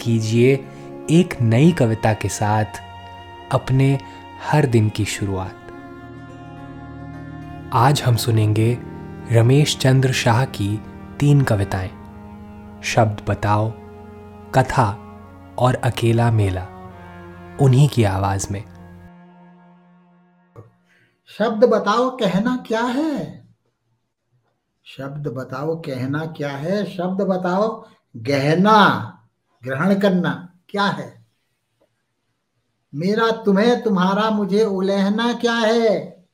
कीजिए एक नई कविता के साथ अपने हर दिन की शुरुआत। आज हम सुनेंगे रमेश चंद्र शाह की तीन कविताएँ। शब्द बताओ, कथा और अकेला मेला, उन्हीं की आवाज़ में। शब्द बताओ, कहना क्या है? शब्द बताओ, कहना क्या है? शब्द बताओ, गहना। ग्रहण करना क्या है? मेरा तुम्हें, तुम्हारा मुझे उलहना क्या है?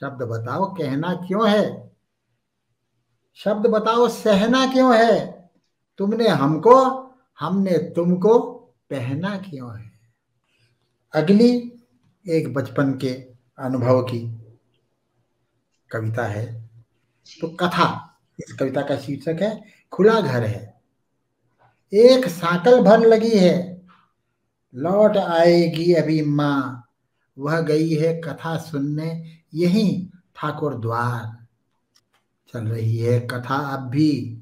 शब्द बताओ, कहना क्यों है? शब्द बताओ, सहना क्यों है? तुमने हमको, हमने तुमको पहना क्यों है? अगली एक बचपन के अनुभव की कविता है। तो कथा, इस कविता का शीर्षक है, खुला घर है। एक साकल भर लगी है। लौट आएगी अभी माँ। वह गई है कथा सुनने, यही ठाकुर द्वार। चल रही है कथा अब भी।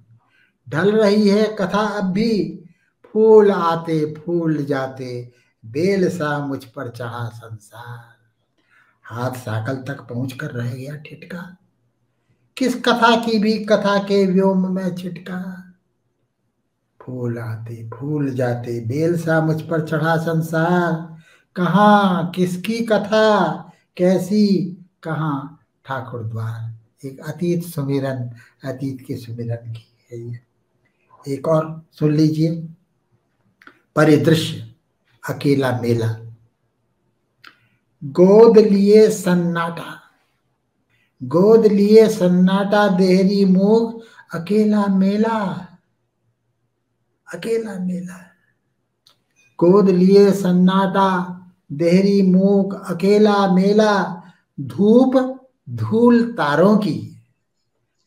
ढल रही है कथा अब भी। फूल आते, फूल जाते, बेल सा मुझ पर चढ़ा संसार। हाथ साकल तक पहुँच कर रह गया ठिटका किस कथा की भी कथा के व्योम में छिटका। फूल आते, फूल जाते बेल सा मुझ पर चढ़ा संसार। कहा, किसकी कथा, कैसी, कहा? ठाकुर द्वार, एक अतीत सुमिरन, अतीत के सुमिरन की है ये। एक और सुन लीजिए। परिदृश्य, अकेला मेला। गोद लिए सन्नाटा, गोद लिए सन्नाटा, देहरी मूग, अकेला मेला। अकेला मेला गोद लिए सन्नाटा, देहरी मूग अकेला मेला, धूप धूल तारों की।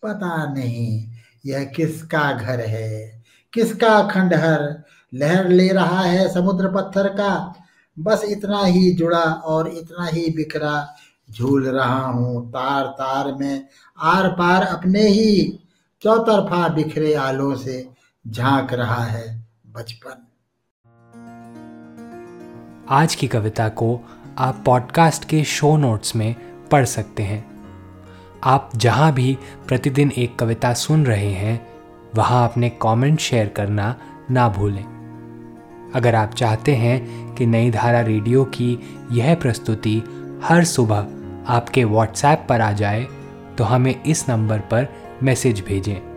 पता नहीं यह किसका घर है, किसका खंडहर, लहर ले रहा है समुद्र पत्थर का। बस इतना ही जुड़ा और इतना ही बिखरा, झूल रहा हूँ तार तार में, आर पार अपने ही, चौतरफा बिखरे आलों से। झाँक रहा है बचपन। आज की कविता को आप पॉडकास्ट के शो नोट्स में पढ़ सकते हैं। आप जहाँ भी प्रतिदिन एक कविता सुन रहे हैं, वहाँ अपने कमेंट शेयर करना ना भूलें। अगर आप चाहते हैं कि नई धारा रेडियो की यह प्रस्तुति हर सुबह आपके व्हाट्सएप पर आ जाए तो हमें इस नंबर पर मैसेज भेजें।